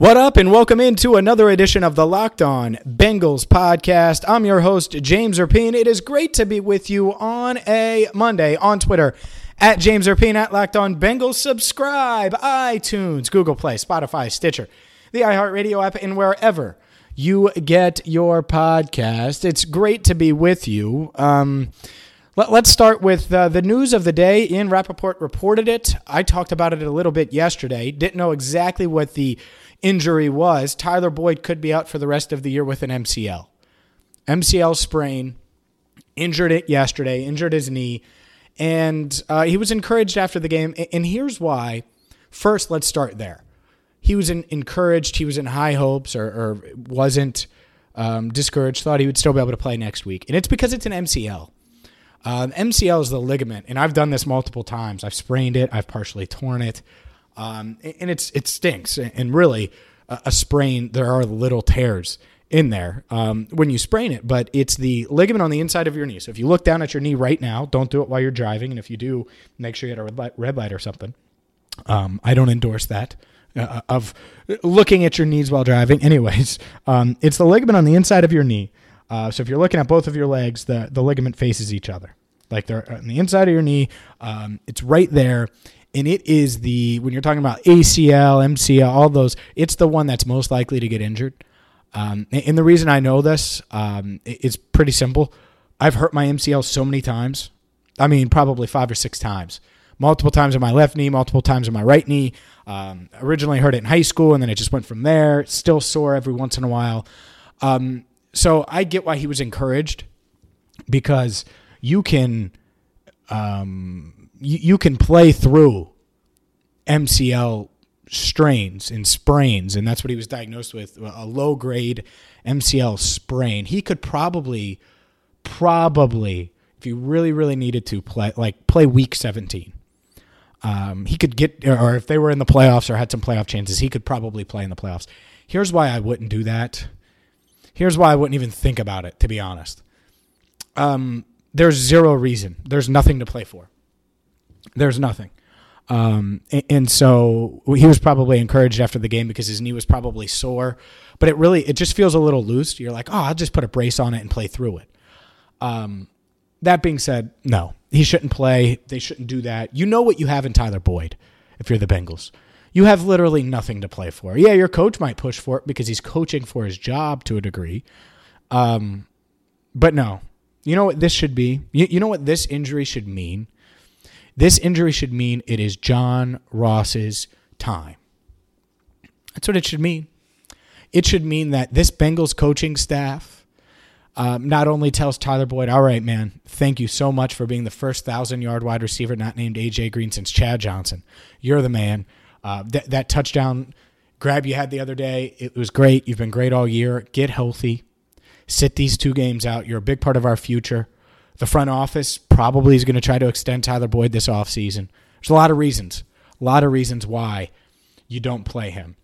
What up, and welcome into another edition of the Locked On Bengals podcast. I'm your host, James Rapien. It is great to be with you on a Monday on Twitter at James Rapien at Locked On Bengals. Subscribe, iTunes, Google Play, Spotify, Stitcher, the iHeartRadio app, and wherever you get your podcast. It's great to be with you. Um, let, us start with uh, the news of the day. Ian Rapoport reported it. I talked about it a little bit yesterday. Didn't know exactly what the injury was. Tyler Boyd could be out for the rest of the year with an MCL. MCL sprain, injured it yesterday, injured his knee, and uh, he was encouraged after the game. And here's why. First, let's start there. He was in, encouraged, he was in high hopes, or, or wasn't um, discouraged, thought he would still be able to play next week. And it's because it's an MCL. MCL is the ligament, and I've done this multiple times. I've sprained it, I've partially torn it, um, and it's it stinks. And really, a sprain there are little tears in there um, when you sprain it, but it's the ligament on the inside of your knee. So if you look down at your knee right now, don't do it while you're driving, and if you do, make sure you get a red light, red light or something. Um, I don't endorse that. Uh, of looking at your knees while driving. Anyways, um, it's the ligament on the inside of your knee. Uh, so if you're looking at both of your legs, the, the ligament faces each other. Like they're on the inside of your knee. Um, it's right there. And it is the, when you're talking about ACL, MCL, all those, it's the one that's most likely to get injured. Um, and the reason I know this um, it's pretty simple. I've hurt my MCL so many times. I mean, probably five or six times. Multiple times on my left knee, multiple times on my right knee. Um, originally heard it in high school, and then it just went from there. Still sore every once in a while. Um, so I get why he was encouraged because you can um, you, you can play through MCL strains and sprains, and that's what he was diagnosed with a low grade MCL sprain. He could probably, probably, if you really, really needed to play, like play week 17. Um, he could get, or if they were in the playoffs or had some playoff chances, he could probably play in the playoffs. Here's why I wouldn't do that. Here's why I wouldn't even think about it, to be honest. Um, there's zero reason. There's nothing to play for. There's nothing. Um, and, and, so he was probably encouraged after the game because his knee was probably sore, but it really, it just feels a little loose. You're like, oh, I'll just put a brace on it and play through it. Um, that being said, no, he shouldn't play. They shouldn't do that. You know what you have in Tyler Boyd if you're the Bengals you have literally nothing to play for. Yeah, your coach might push for it because he's coaching for his job to a degree. Um, but no, you know what this should be? You, you know what this injury should mean? This injury should mean it is John Ross's time. That's what it should mean. It should mean that this Bengals coaching staff um, not only tells Tyler Boyd, all right, man, thank you so much for being the first thousand yard wide receiver not named AJ Green since Chad Johnson. You're the man. Uh, that that touchdown grab you had the other day, it was great. You've been great all year. Get healthy. Sit these two games out. You're a big part of our future. The front office probably is going to try to extend Tyler Boyd this offseason. There's a lot of reasons. A lot of reasons why you don't play him.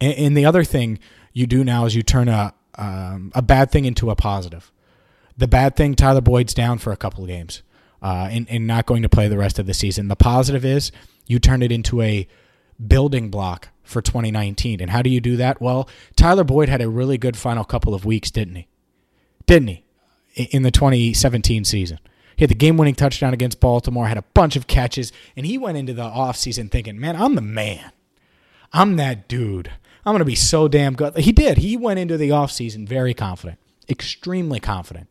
And, and the other thing you do now is you turn a um, a bad thing into a positive. The bad thing, Tyler Boyd's down for a couple of games uh, and, and not going to play the rest of the season. The positive is you turn it into a building block for 2019. And how do you do that? Well, Tyler Boyd had a really good final couple of weeks, didn't he? Didn't he? In the 2017 season. He had the game winning touchdown against Baltimore, had a bunch of catches, and he went into the offseason thinking, man, I'm the man. I'm that dude. I'm going to be so damn good. He did. He went into the offseason very confident, extremely confident.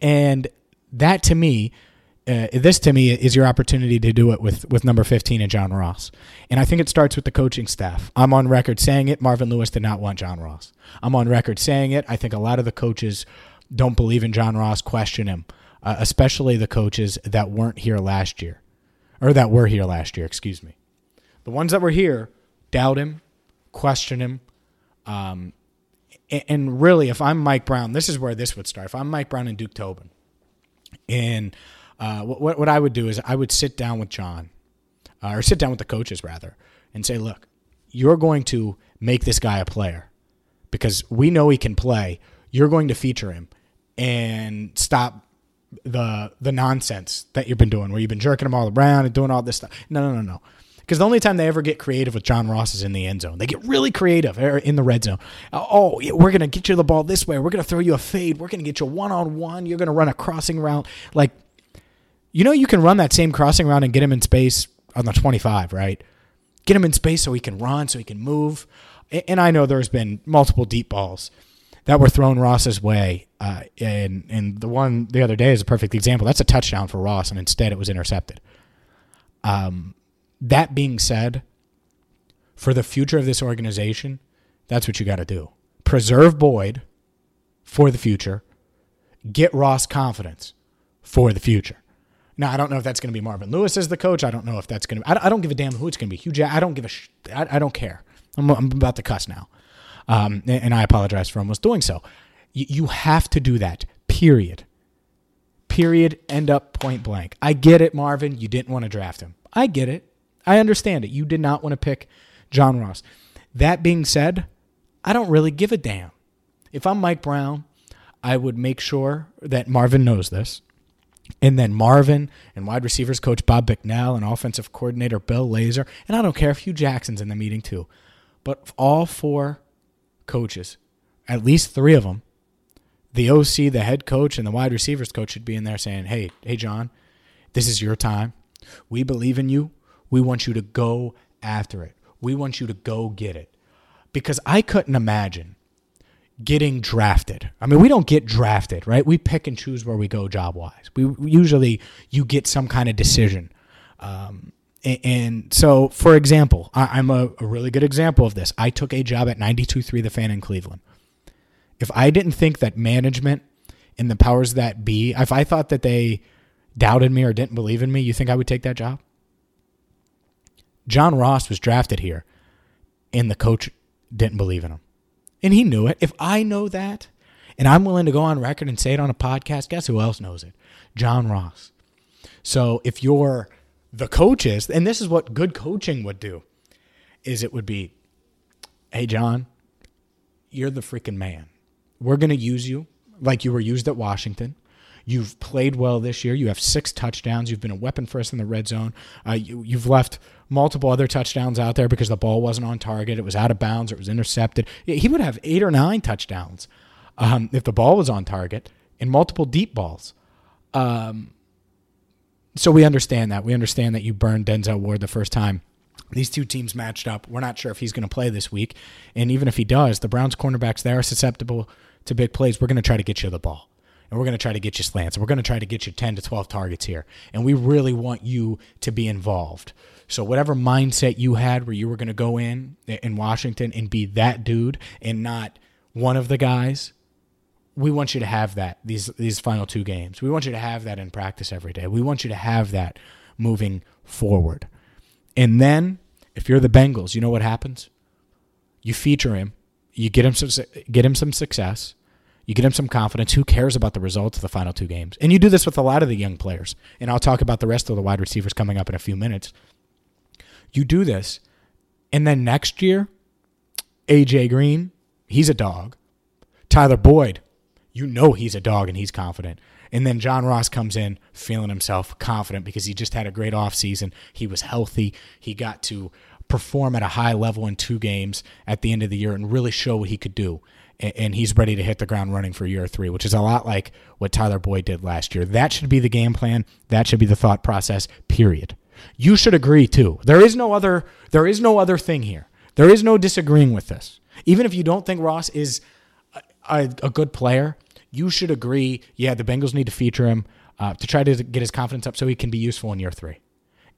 And that to me uh, this to me is your opportunity to do it with with number 15 and John Ross. And I think it starts with the coaching staff. I'm on record saying it. Marvin Lewis did not want John Ross. I'm on record saying it. I think a lot of the coaches don't believe in John Ross, question him, uh, especially the coaches that weren't here last year or that were here last year, excuse me. The ones that were here doubt him, question him. Um, And really, if I'm Mike Brown, this is where this would start. If I'm Mike Brown and Duke Tobin, and uh, what what I would do is I would sit down with John, uh, or sit down with the coaches rather, and say, look, you're going to make this guy a player because we know he can play. You're going to feature him and stop the the nonsense that you've been doing, where you've been jerking him all around and doing all this stuff. No, no, no, no. Because the only time they ever get creative with John Ross is in the end zone. They get really creative er, in the red zone. Oh, we're going to get you the ball this way. We're going to throw you a fade. We're going to get you one on one. You're going to run a crossing route. Like, you know, you can run that same crossing route and get him in space on the 25, right? Get him in space so he can run, so he can move. And I know there's been multiple deep balls that were thrown Ross's way. Uh, and and the one the other day is a perfect example. That's a touchdown for Ross, and instead it was intercepted. Um, that being said, for the future of this organization, that's what you got to do. Preserve Boyd for the future. Get Ross confidence for the future. Now, I don't know if that's going to be Marvin Lewis as the coach. I don't know if that's going to. I, I don't give a damn who it's going to be. Hue. I don't give a. Sh- I, I don't care. I'm, I'm about to cuss now, um, and, and I apologize for almost doing so. You, you have to do that. Period. Period. End up point blank. I get it, Marvin. You didn't want to draft him. I get it. I understand it. You did not want to pick John Ross. That being said, I don't really give a damn. If I'm Mike Brown, I would make sure that Marvin knows this. And then Marvin and wide receivers coach Bob Bicknell and offensive coordinator Bill Lazor, and I don't care if Hue Jackson's in the meeting too, but all four coaches, at least three of them, the OC, the head coach, and the wide receivers coach should be in there saying, "Hey, hey, John, this is your time. We believe in you. We want you to go after it. We want you to go get it. Because I couldn't imagine getting drafted. I mean, we don't get drafted, right? We pick and choose where we go job wise. We usually you get some kind of decision. Um, and, so, for example, I, am a, a really good example of this. I took a job at 92.3 The Fan in Cleveland. If I didn't think that management and the powers that be, if I thought that they doubted me or didn't believe in me, you think I would take that job? John Ross was drafted here, and the coach didn't believe in him. And he knew it. If I know that, and I'm willing to go on record and say it on a podcast, guess who else knows it? John Ross. So if you're the coaches, and this is what good coaching would do, is it would be, hey, John, you're the freaking man. We're going to use you like you were used at Washington. You've played well this year. You have six touchdowns. You've been a weapon for us in the red zone. Uh, you, you've left multiple other touchdowns out there because the ball wasn't on target. It was out of bounds. It was intercepted. He would have eight or nine touchdowns um, if the ball was on target and multiple deep balls. Um, so we understand that. We understand that you burned Denzel Ward the first time. These two teams matched up. We're not sure if he's going to play this week. And even if he does, the Browns cornerbacks, they are susceptible to big plays. We're going to try to get you the ball and we're going to try to get you slants we're going to try to get you 10 to 12 targets here. And we really want you to be involved. So whatever mindset you had where you were going to go in in washington and be that dude and not one of the guys we want you to have that these these final two games. We want you to have that in practice every day. We want you to have that moving forward. And then if you're the bengals you know what happens? You feature him. You get him some get him some success you get him some confidence. Who cares about the results of the final two games? And you do this with a lot of the young players. And I'll talk about the rest of the wide receivers coming up in a few minutes. You do this, and then next year, AJ Green, he's a dog. Tyler Boyd, you know he's a dog and he's confident. And then John Ross comes in feeling himself confident because he just had a great offseason. He was healthy. He got to perform at a high level in two games at the end of the year and really show what he could do and he's ready to hit the ground running for year three, which is a lot like what Tyler Boyd did last year. That should be the game plan. That should be the thought process. Period. You should agree too. There is no other. There is no other thing here. There is no disagreeing with this. Even if you don't think Ross is a, a, a good player, you should agree. Yeah, the Bengals need to feature him uh, to try to get his confidence up so he can be useful in year three.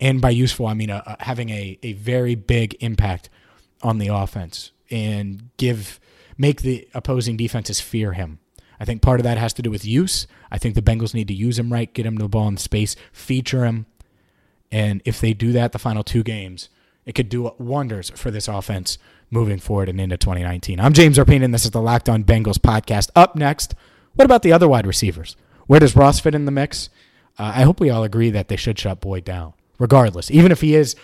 And by useful, I mean uh, uh having a, a very big impact on the offense and give make the opposing defenses fear him. I think part of that has to do with use. I think the Bengals need to use him right, get him the ball in space, feature him. And if they do that the final two games, It could do wonders for this offense moving forward and into 2019. I'm James Rapien, and this is the Locked On Bengals podcast. Up next, what about the other wide receivers? Where does Ross fit in the mix? Uh, I hope we all agree that they should shut Boyd down, regardless. Even if he is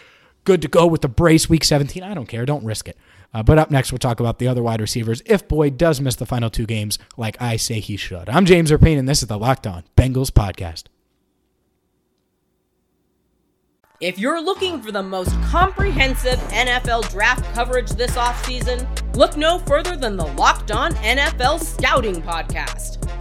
good to go with the brace week 17, I don't care. Don't risk it. Uh, but up next, we'll talk about the other wide receivers if Boyd does miss the final two games, like I say he should. I'm James Rapien, and this is the Locked On Bengals podcast. If you're looking for the most comprehensive NFL draft coverage this offseason, look no further than the Locked On NFL Scouting Podcast.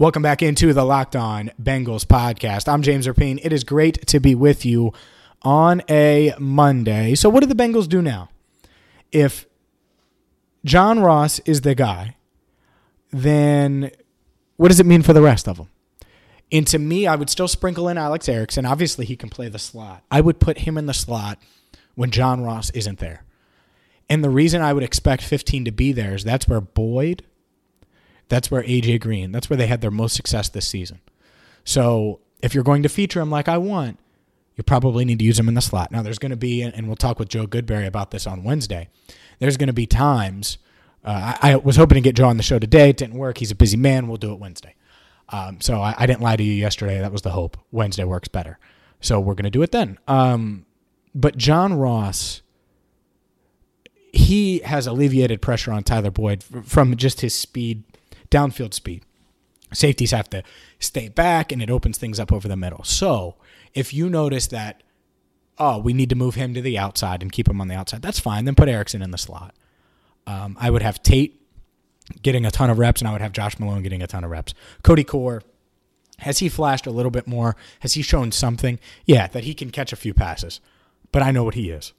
Welcome back into the Locked On Bengals podcast. I'm James Rapien. It is great to be with you on a Monday. So, what do the Bengals do now? If John Ross is the guy, then what does it mean for the rest of them? And to me, I would still sprinkle in Alex Erickson. Obviously, he can play the slot. I would put him in the slot when John Ross isn't there. And the reason I would expect 15 to be there is that's where Boyd, that's where AJ Green, that's where they had their most success this season. So if you're going to feature him like I want, you probably need to use him in the slot. Now, there's going to be, and we'll talk with Joe Goodberry about this on Wednesday, there's going to be times – uh, I, I, was hoping to get Joe on the show today. It didn't work. He's a busy man. We'll do it Wednesday. Um, so I, I, didn't lie to you yesterday. That was the hope. Wednesday works better. So we're going to do it then. Um, but John Ross, he has alleviated pressure on Tyler Boyd from just his speed, downfield speed. Safeties have to stay back, and it opens things up over the middle. So if you notice that, oh, we need to move him to the outside and keep him on the outside, that's fine. Then put Erickson in the slot. Um, I would have Tate getting a ton of reps, and I would have Josh Malone getting a ton of reps. Cody Core, has he flashed a little bit more? Has he shown something? Yeah, that he can catch a few passes, but I know what he is.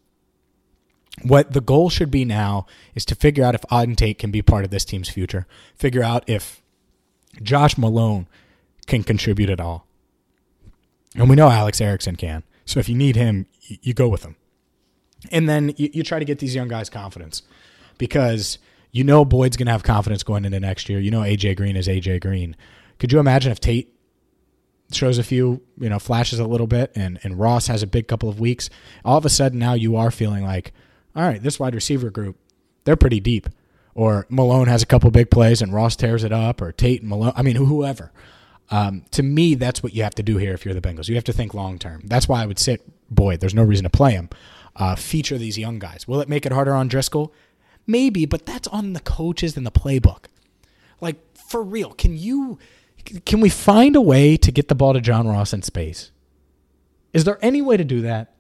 What the goal should be now is to figure out if Auden Tate can be part of this team's future. Figure out if Josh Malone can contribute at all. And we know Alex Erickson can. So if you need him, you go with him. And then you, you try to get these young guys confidence because you know Boyd's going to have confidence going into next year. You know AJ Green is AJ Green. Could you imagine if Tate shows a few, you know, flashes a little bit and, and Ross has a big couple of weeks? All of a sudden now you are feeling like, all right, this wide receiver group, they're pretty deep. Or Malone has a couple big plays and Ross tears it up, or Tate and Malone. I mean, whoever. Um, to me, that's what you have to do here if you're the Bengals. You have to think long term. That's why I would sit Boyd. There's no reason to play him. Uh, feature these young guys. Will it make it harder on Driskel? Maybe, but that's on the coaches and the playbook. Like for real, can you can we find a way to get the ball to John Ross in space? Is there any way to do that?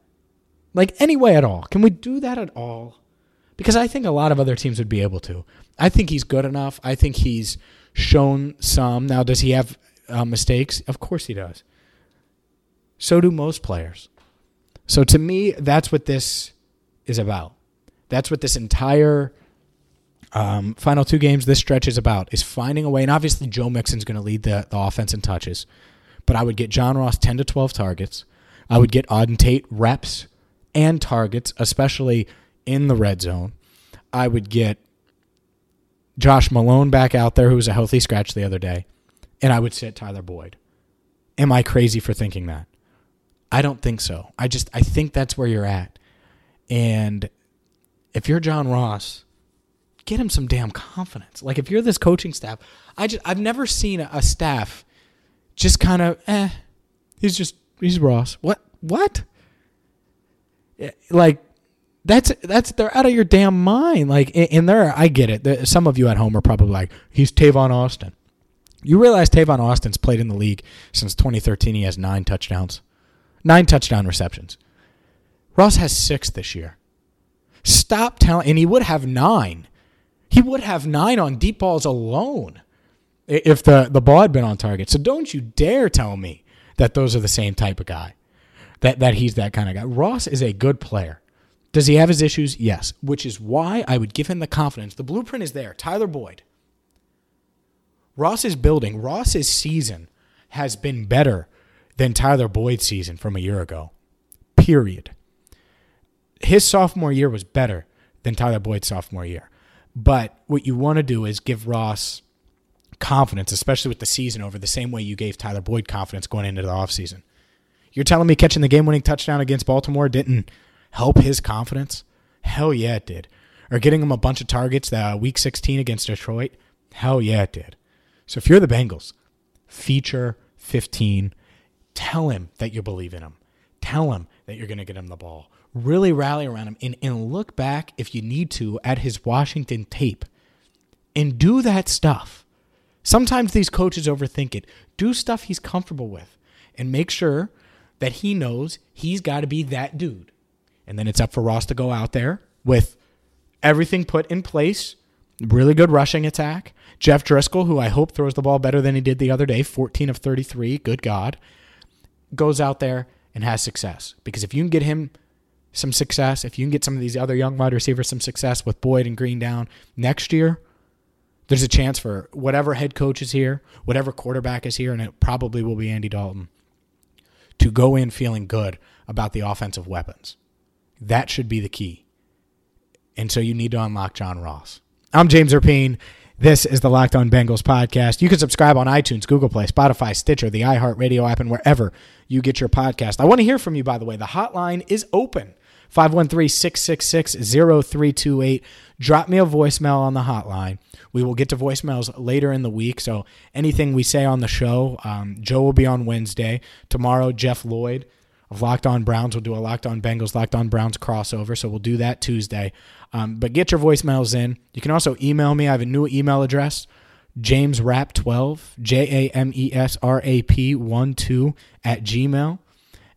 Like any way at all? Can we do that at all? Because I think a lot of other teams would be able to. I think he's good enough. I think he's shown some. Now, does he have uh, mistakes? Of course he does. So do most players. So to me, that's what this is about. That's what this entire um, final two games, this stretch is about, is finding a way. And obviously, Joe Mixon's going to lead the, the offense in touches. But I would get John Ross 10 to 12 targets. I would get Auden Tate reps and targets, especially in the red zone. I would get Josh Malone back out there, who was a healthy scratch the other day. And I would sit Tyler Boyd. Am I crazy for thinking that? I don't think so. I just I think that's where you're at. And if you're John Ross, get him some damn confidence. Like if you're this coaching staff, I just I've never seen a, staff just kind of eh. He's just he's Ross. What what? Like that's that's they're out of your damn mind. Like in there, I get it. Some of you at home are probably like, he's Tavon Austin. You realize Tavon Austin's played in the league since 2013. He has nine touchdowns, nine touchdown receptions. Ross has six this year. Stop telling, and he would have nine. He would have nine on deep balls alone if the, the ball had been on target. So don't you dare tell me that those are the same type of guy. That that he's that kind of guy. Ross is a good player. Does he have his issues? Yes, which is why I would give him the confidence. The blueprint is there. Tyler Boyd. Ross is building. Ross's season has been better than Tyler Boyd's season from a year ago. Period. His sophomore year was better than Tyler Boyd's sophomore year. But what you want to do is give Ross confidence, especially with the season over, the same way you gave Tyler Boyd confidence going into the offseason. You're telling me catching the game winning touchdown against Baltimore didn't help his confidence? Hell yeah, it did. Or getting him a bunch of targets that uh, week 16 against Detroit? Hell yeah, it did. So if you're the Bengals, feature 15. Tell him that you believe in him. Tell him that you're going to get him the ball. Really rally around him and, and look back, if you need to, at his Washington tape and do that stuff. Sometimes these coaches overthink it. Do stuff he's comfortable with and make sure that he knows he's got to be that dude. And then it's up for Ross to go out there with everything put in place, really good rushing attack. Jeff Driskel, who I hope throws the ball better than he did the other day, 14 of 33, good God, goes out there and has success. Because if you can get him some success, if you can get some of these other young wide receivers some success with Boyd and Green down next year, there's a chance for whatever head coach is here, whatever quarterback is here, and it probably will be Andy Dalton, to go in feeling good about the offensive weapons. That should be the key. And so you need to unlock John Ross. I'm James Rapien. This is the Locked On Bengals podcast. You can subscribe on iTunes, Google Play, Spotify, Stitcher, the iHeartRadio app, and wherever you get your podcast. I want to hear from you, by the way. The hotline is open 513 666 0328. Drop me a voicemail on the hotline. We will get to voicemails later in the week. So anything we say on the show, um, Joe will be on Wednesday. Tomorrow, Jeff Lloyd of Locked On Browns will do a Locked On Bengals, Locked On Browns crossover. So we'll do that Tuesday. Um, but get your voicemails in. You can also email me. I have a new email address. JamesRap12, J A M E S R A P 1 2 at Gmail.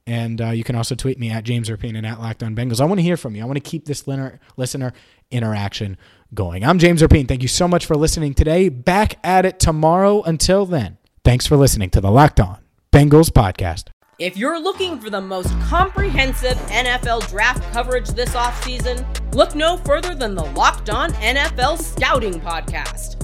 And uh, you can also tweet me at James Rapien and at Locked On Bengals. I want to hear from you. I want to keep this listener, listener interaction going. I'm James Rapien. Thank you so much for listening today. Back at it tomorrow. Until then, thanks for listening to the Locked On Bengals podcast. If you're looking for the most comprehensive NFL draft coverage this offseason, look no further than the Locked On NFL Scouting Podcast.